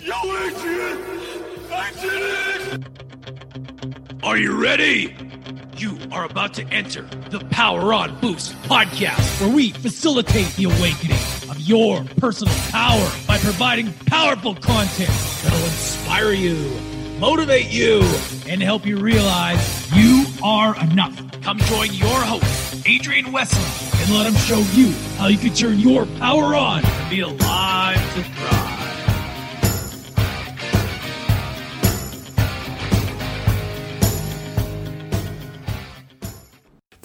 Yo, Adrian! I did it! Are you ready? You are about to enter the Power On Boost podcast, where we facilitate the awakening of your personal power by providing powerful content that'll inspire you, motivate you, and help you realize you are enough. Come join your host, Adrian Wesley, and let him show you how you can turn your power on and be alive to thrive.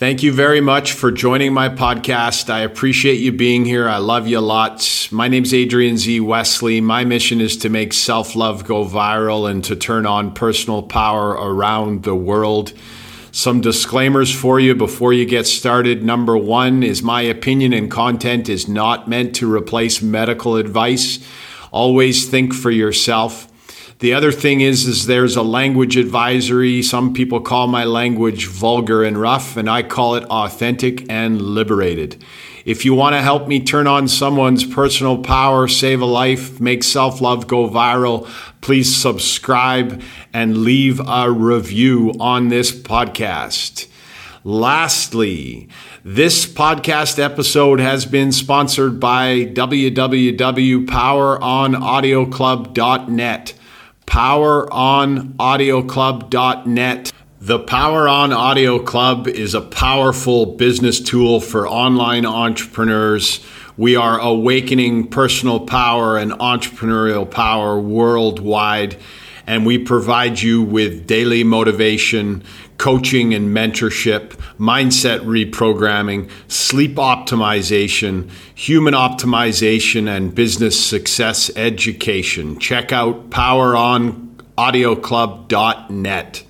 Thank you very much for joining my podcast. I appreciate you being here. I love you a lot. My name's Adrian Z. Wesley. My mission is to make self love go viral and to turn on personal power around the world. Some disclaimers for you before you get started. Number one is my opinion and content is not meant to replace medical advice. Always think for yourself. The other thing is, is there's a language advisory. Some people call my language vulgar and rough, and I call it authentic and liberated. If you want to help me turn on someone's personal power, save a life, make self love go viral, please subscribe and leave a review on this podcast. Lastly, this podcast episode has been sponsored by www.poweronaudioclub.net poweronaudioclub.net. The Power On Audio Club is a powerful business tool for online entrepreneurs. We are awakening personal power and entrepreneurial power worldwide, and we provide you with daily motivation, coaching and mentorship, mindset reprogramming, sleep optimization, human optimization, and business success education. Check out poweronaudioclub.net.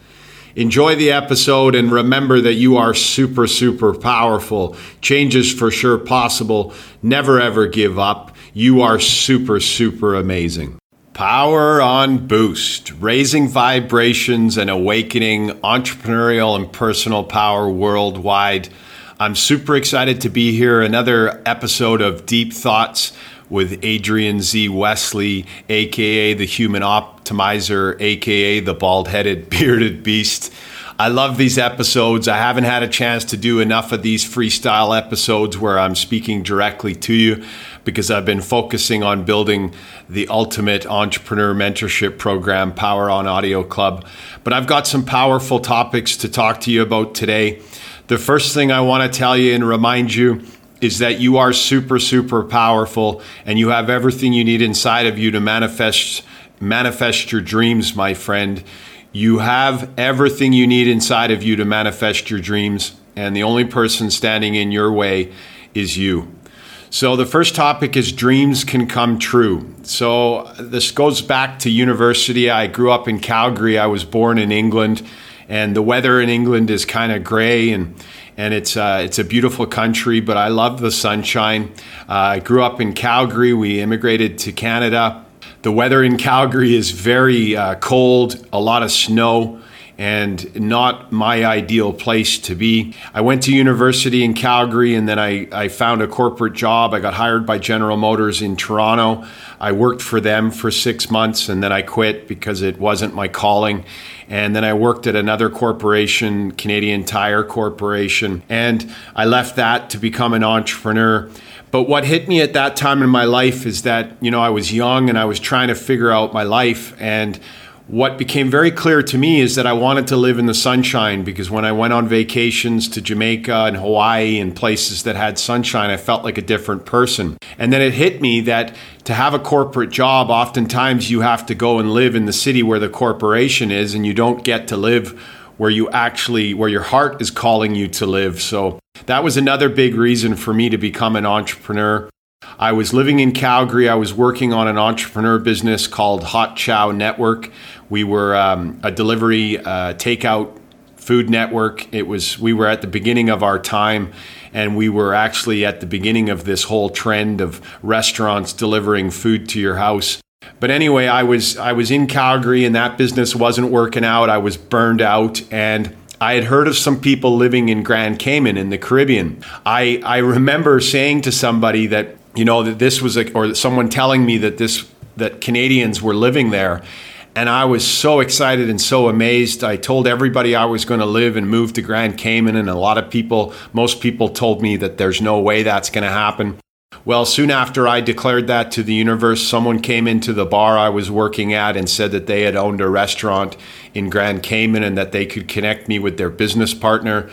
Enjoy the episode and remember that you are super, super powerful. Change is for sure possible. Never ever give up. You are super, super amazing. Power on Boost, raising vibrations and awakening entrepreneurial and personal power worldwide. I'm super excited to be here. Another episode of Deep Thoughts with Adrian Z. Wesley, aka the Human Optimizer, aka the bald headed bearded beast. I love these episodes. I haven't had a chance to do enough of these freestyle episodes where I'm speaking directly to you because I've been focusing on building the ultimate entrepreneur mentorship program, Power on Audio Club. But I've got some powerful topics to talk to you about today. The first thing I want to tell you and remind you is that you are super super powerful and you have everything you need inside of you to manifest manifest your dreams, my friend. You have everything you need inside of you to manifest your dreams, and the only person standing in your way is you. So, the first topic is dreams can come true. So, this goes back to university. I grew up in Calgary. I was born in England, and the weather in England is kind of gray and and it's uh, it's a beautiful country, but I love the sunshine. Uh, I grew up in Calgary. We immigrated to Canada. The weather in Calgary is very uh, cold, a lot of snow, and not my ideal place to be. I went to university in Calgary and then I, I found a corporate job. I got hired by General Motors in Toronto. I worked for them for six months and then I quit because it wasn't my calling. And then I worked at another corporation, Canadian Tire Corporation, and I left that to become an entrepreneur. But what hit me at that time in my life is that, you know, I was young and I was trying to figure out my life. And what became very clear to me is that I wanted to live in the sunshine because when I went on vacations to Jamaica and Hawaii and places that had sunshine, I felt like a different person. And then it hit me that to have a corporate job, oftentimes you have to go and live in the city where the corporation is, and you don't get to live where you actually, where your heart is calling you to live. So that was another big reason for me to become an entrepreneur. I was living in Calgary. I was working on an entrepreneur business called Hot Chow Network. We were um, a delivery uh, takeout food network. It was we were at the beginning of our time, and we were actually at the beginning of this whole trend of restaurants delivering food to your house. But anyway, I was I was in Calgary, and that business wasn't working out. I was burned out, and I had heard of some people living in Grand Cayman in the Caribbean. I, I remember saying to somebody that, you know, that this was a, or someone telling me that this that Canadians were living there. And I was so excited and so amazed. I told everybody I was going to live and move to Grand Cayman, and a lot of people, most people told me that there's no way that's going to happen. Well, soon after I declared that to the universe, someone came into the bar I was working at and said that they had owned a restaurant in Grand Cayman and that they could connect me with their business partner.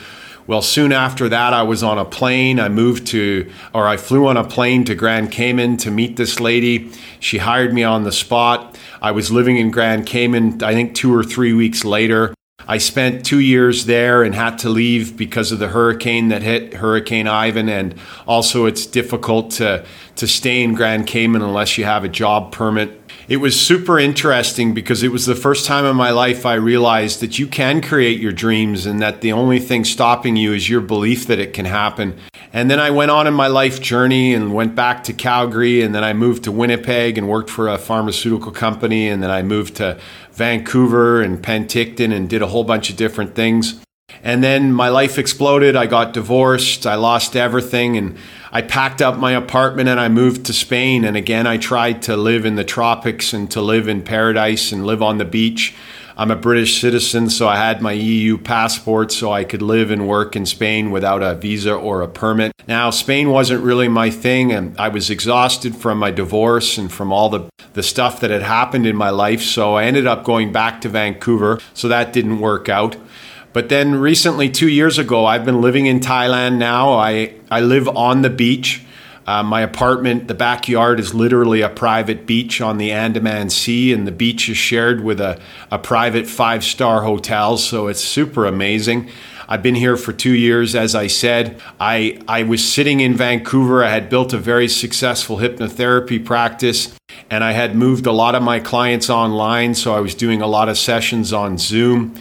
Well, soon after that, I was on a plane. I moved to, or I flew on a plane to Grand Cayman to meet this lady. She hired me on the spot. I was living in Grand Cayman, I think two or three weeks later. I spent two years there and had to leave because of the hurricane that hit Hurricane Ivan, and also it's difficult to to stay in Grand Cayman unless you have a job permit. It was super interesting because it was the first time in my life I realized that you can create your dreams and that the only thing stopping you is your belief that it can happen. And then I went on in my life journey and went back to Calgary, and then I moved to Winnipeg and worked for a pharmaceutical company, and then I moved to Vancouver and Penticton and did a whole bunch of different things. And then my life exploded. I got divorced. I lost everything. And I packed up my apartment and I moved to Spain. And again, I tried to live in the tropics and to live in paradise and live on the beach. I'm a British citizen, so I had my EU passport so I could live and work in Spain without a visa or a permit. Now, Spain wasn't really my thing, and I was exhausted from my divorce and from all the, the stuff that had happened in my life, so I ended up going back to Vancouver, so that didn't work out. But then recently, two years ago, I've been living in Thailand now. I, I live on the beach. Uh, my apartment, the backyard is literally a private beach on the Andaman Sea, and the beach is shared with a, a private five star hotel, so it's super amazing. I've been here for two years, as I said. I, I was sitting in Vancouver. I had built a very successful hypnotherapy practice, and I had moved a lot of my clients online, so I was doing a lot of sessions on Zoom.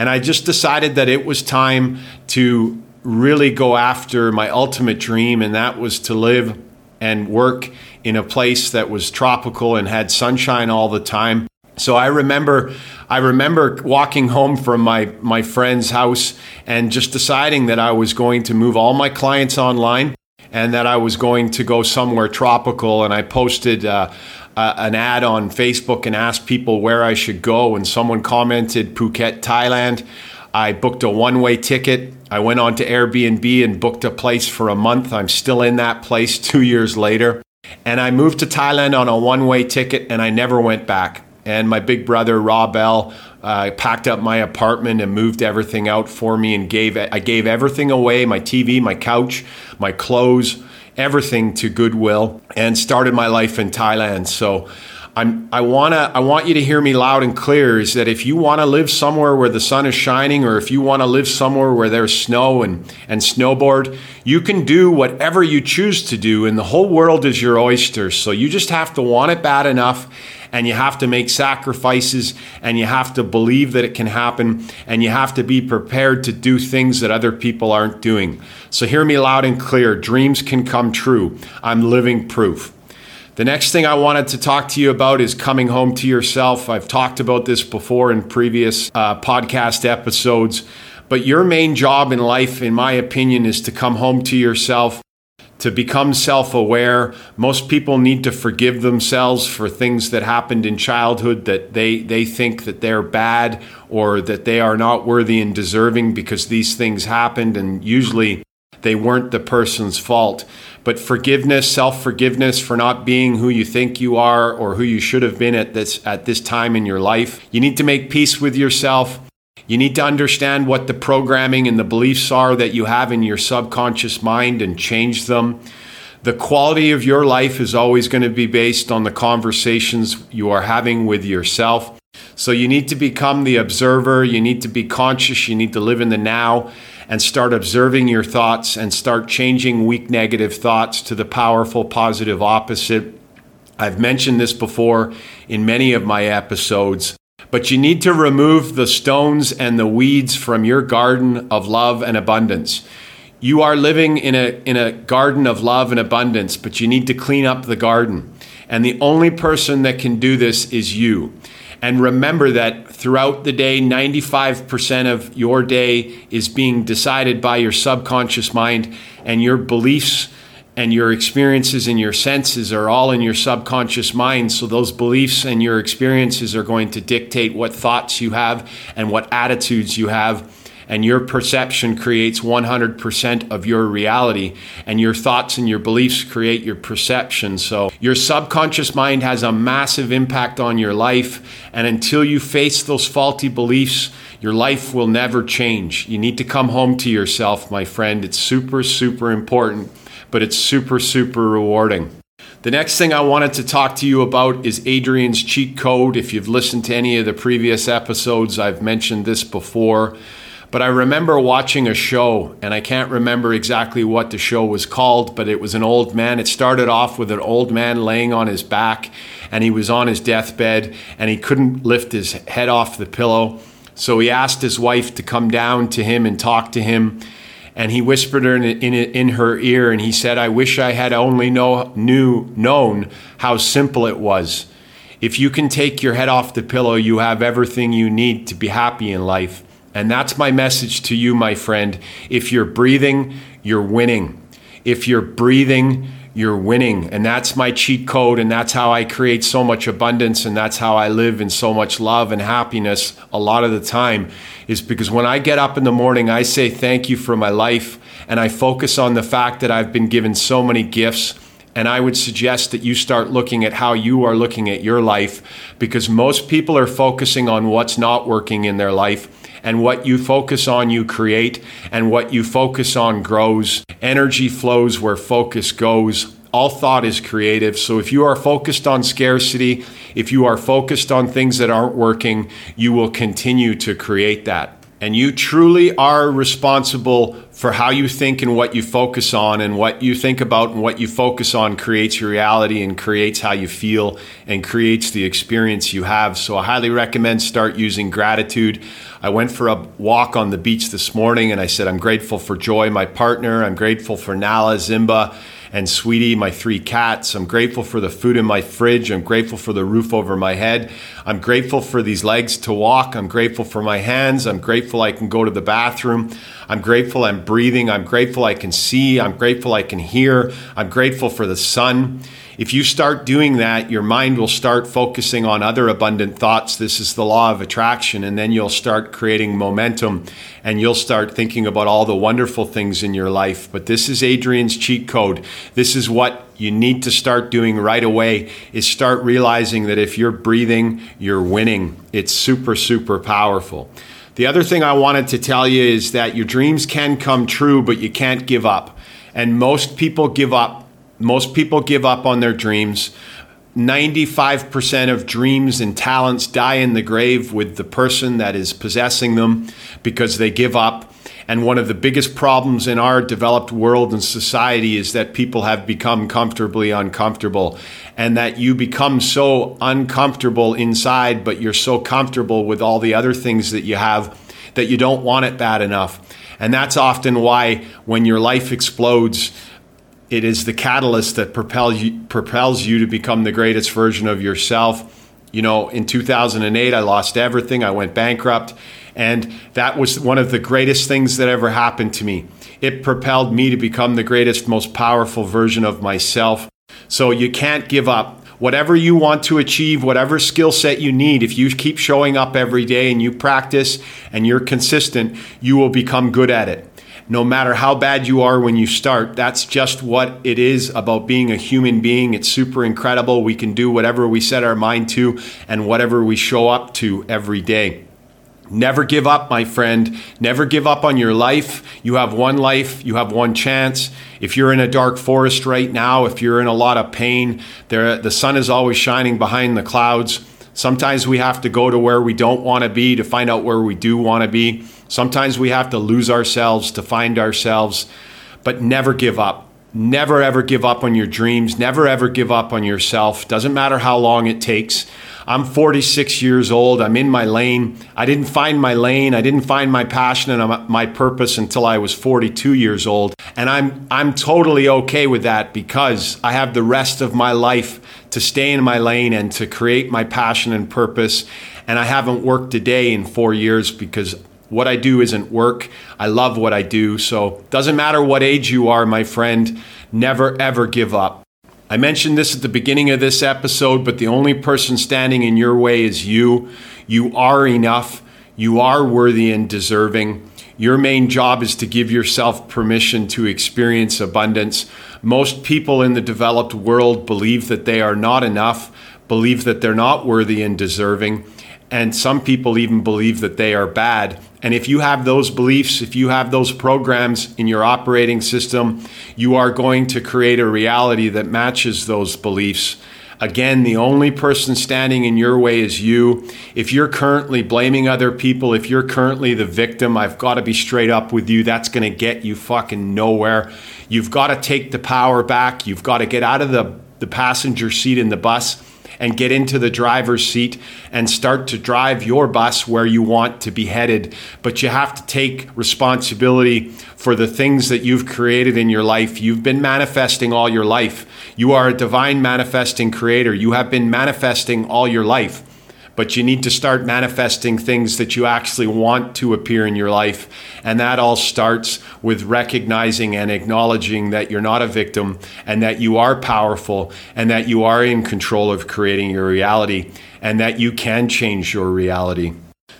And I just decided that it was time to really go after my ultimate dream, and that was to live and work in a place that was tropical and had sunshine all the time. So I remember I remember walking home from my my friend's house and just deciding that I was going to move all my clients online and that I was going to go somewhere tropical and I posted uh, uh, an ad on Facebook and asked people where I should go and someone commented Phuket, Thailand. I booked a one way ticket. I went on to Airbnb and booked a place for a month. I'm still in that place two years later. And I moved to Thailand on a one way ticket and I never went back. And my big brother, Rob Bell, uh, packed up my apartment and moved everything out for me and gave I gave everything away my TV, my couch, my clothes, everything to Goodwill and started my life in Thailand. So I'm, I wanna I want you to hear me loud and clear is that if you want to live somewhere where the sun is shining or if you want to live somewhere where there's snow and, and snowboard, you can do whatever you choose to do and the whole world is your oyster. So you just have to want it bad enough and you have to make sacrifices and you have to believe that it can happen and you have to be prepared to do things that other people aren't doing. So hear me loud and clear. Dreams can come true. I'm living proof. The next thing I wanted to talk to you about is coming home to yourself. I've talked about this before in previous uh, podcast episodes, but your main job in life, in my opinion, is to come home to yourself, to become self aware. Most people need to forgive themselves for things that happened in childhood that they, they think that they're bad or that they are not worthy and deserving because these things happened, and usually they weren't the person's fault. But forgiveness, self-forgiveness for not being who you think you are or who you should have been at this at this time in your life. You need to make peace with yourself. You need to understand what the programming and the beliefs are that you have in your subconscious mind and change them. The quality of your life is always going to be based on the conversations you are having with yourself. So you need to become the observer, you need to be conscious, you need to live in the now and start observing your thoughts and start changing weak negative thoughts to the powerful positive opposite. I've mentioned this before in many of my episodes, but you need to remove the stones and the weeds from your garden of love and abundance. You are living in a, in a garden of love and abundance, but you need to clean up the garden. And the only person that can do this is you. And remember that throughout the day, 95% of your day is being decided by your subconscious mind, and your beliefs and your experiences and your senses are all in your subconscious mind. So those beliefs and your experiences are going to dictate what thoughts you have and what attitudes you have. And your perception creates 100% of your reality, and your thoughts and your beliefs create your perception. So, your subconscious mind has a massive impact on your life. And until you face those faulty beliefs, your life will never change. You need to come home to yourself, my friend. It's super, super important but it's super, super rewarding. The next thing I wanted to talk to you about is Adrian's cheat code. If you've listened to any of the previous episodes, I've mentioned this before. But I remember watching a show, and I can't remember exactly what the show was called, but it was an old man. It started off with an old man laying on his back, and he was on his deathbed, and he couldn't lift his head off the pillow. So he asked his wife to come down to him and talk to him and he whispered in, in, in her ear and he said, I wish I had only know, knew, known how simple it was. If you can take your head off the pillow, you have everything you need to be happy in life. And that's my message to you, my friend. If you're breathing, you're winning. If you're breathing, you're winning. And that's my cheat code. And that's how I create so much abundance. And that's how I live in so much love and happiness a lot of the time. Is because when I get up in the morning, I say thank you for my life. And I focus on the fact that I've been given so many gifts. And I would suggest that you start looking at how you are looking at your life because most people are focusing on what's not working in their life and what you focus on, you create, and what you focus on grows. Energy flows where focus goes. All thought is creative. So if you are focused on scarcity, if you are focused on things that aren't working, you will continue to create that. And you truly are responsible for how you think and what you focus on, and what you think about and what you focus on creates your reality and creates how you feel and creates the experience you have. So I highly recommend start using gratitude. I went for a walk on the beach this morning and I said, I'm grateful for Joy, my partner. I'm grateful for Nala, Zimba and Sweetie, my three cats. I'm grateful for the food in my fridge. I'm grateful for the roof over my head. I'm grateful for these legs to walk. I'm grateful for my hands. I'm grateful I can go to the bathroom. I'm grateful I'm breathing. I'm grateful I can see. I'm grateful I can hear. I'm grateful for the sun. If you start doing that, your mind will start focusing on other abundant thoughts. This is the law of attraction. And then you'll start creating momentum and you'll start thinking about all the wonderful things in your life. But this is Adrian's cheat code. This is what you need to start doing right away is start realizing that if you're breathing, you're winning. It's super, super powerful. The other thing I wanted to tell you is that your dreams can come true, but you can't give up. And most people give up most people give up on their dreams. 95% of dreams and talents die in the grave with the person that is possessing them because they give up. And one of the biggest problems in our developed world and society is that people have become comfortably uncomfortable and that you become so uncomfortable inside, but you're so comfortable with all the other things that you have that you don't want it bad enough. And that's often why when your life explodes, it is the catalyst that propels you, propels you to become the greatest version of yourself. You know, in 2008, I lost everything. I went bankrupt. And that was one of the greatest things that ever happened to me. It propelled me to become the greatest, most powerful version of myself. So you can't give up. Whatever you want to achieve, whatever skill set you need, if you keep showing up every day and you practice and you're consistent, you will become good at it no matter how bad you are when you start, that's just what it is about being a human being. It's super incredible. We can do whatever we set our mind to and whatever we show up to every day. Never give up, my friend. Never give up on your life. You have one life, you have one chance. If you're in a dark forest right now, if you're in a lot of pain, there, the sun is always shining behind the clouds. Sometimes we have to go to where we don't want to be to find out where we do want to be. Sometimes we have to lose ourselves to find ourselves, but never give up. Never ever give up on your dreams. Never ever give up on yourself. Doesn't matter how long it takes. I'm 46 years old. I'm in my lane. I didn't find my lane. I didn't find my passion and my purpose until I was 42 years old. And I'm I'm totally okay with that because I have the rest of my life to stay in my lane and to create my passion and purpose. And I haven't worked a day in 4 years because what I do isn't work. I love what I do. So, doesn't matter what age you are, my friend. Never, ever give up. I mentioned this at the beginning of this episode, but the only person standing in your way is you. You are enough. You are worthy and deserving. Your main job is to give yourself permission to experience abundance. Most people in the developed world believe that they are not enough, believe that they're not worthy and deserving, and some people even believe that they are bad. And if you have those beliefs, if you have those programs in your operating system, you are going to create a reality that matches those beliefs. Again, the only person standing in your way is you. If you're currently blaming other people, if you're currently the victim, I've got to be straight up with you. That's going to get you fucking nowhere. You've got to take the power back. You've got to get out of the, the passenger seat in the bus and get into the driver's seat and start to drive your bus where you want to be headed. But you have to take responsibility for the things that you've created in your life. You've been manifesting all your life. You are a divine manifesting creator. You have been manifesting all your life but you need to start manifesting things that you actually want to appear in your life. And that all starts with recognizing and acknowledging that you're not a victim and that you are powerful and that you are in control of creating your reality and that you can change your reality.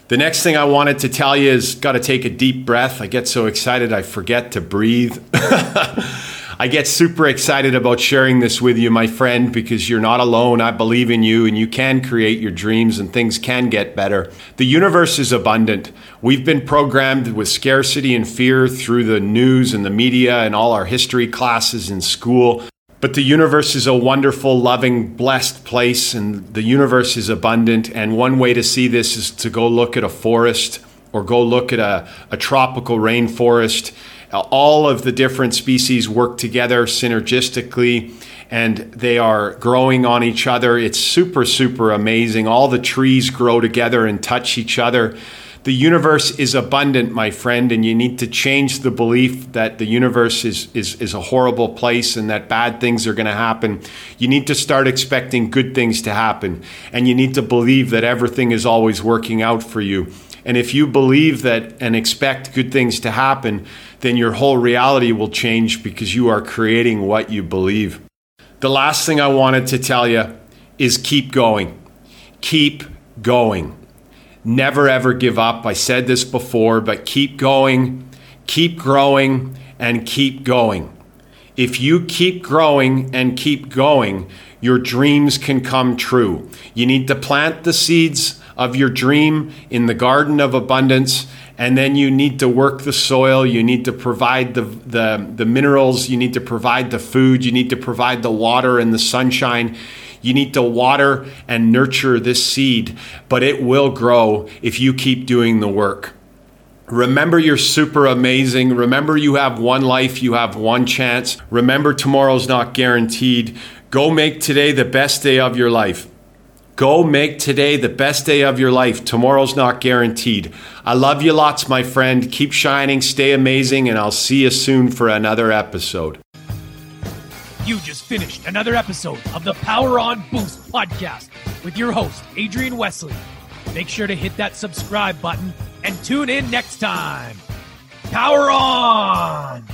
The next thing I wanted to tell you is got to take a deep breath. I get so excited I forget to breathe. I get super excited about sharing this with you, my friend, because you're not alone. I believe in you and you can create your dreams and things can get better. The universe is abundant. We've been programmed with scarcity and fear through the news and the media and all our history classes in school. But the universe is a wonderful, loving, blessed place, and the universe is abundant. And one way to see this is to go look at a forest or go look at a, a tropical rainforest all of the different species work together synergistically and they are growing on each other. It's super, super amazing. All the trees grow together and touch each other. The universe is abundant, my friend, and you need to change the belief that the universe is, is, is a horrible place and that bad things are going to happen. You need to start expecting good things to happen, and you need to believe that everything is always working out for you. And if you believe that and expect good things to happen, then your whole reality will change because you are creating what you believe. The last thing I wanted to tell you is keep going. Keep going. Never ever give up. I said this before, but keep going, keep growing, and keep going. If you keep growing and keep going, your dreams can come true. You need to plant the seeds of your dream in the garden of abundance and then you need to work the soil you need to provide the, the, the minerals you need to provide the food you need to provide the water and the sunshine you need to water and nurture this seed but it will grow if you keep doing the work Remember, you're super amazing. Remember, you have one life, you have one chance. Remember, tomorrow's not guaranteed. Go make today the best day of your life. Go make today the best day of your life. Tomorrow's not guaranteed. I love you lots, my friend. Keep shining, stay amazing, and I'll see you soon for another episode. You just finished another episode of the Power On Boost podcast with your host, Adrian Wesley. Make sure to hit that subscribe button and tune in next time. Power on!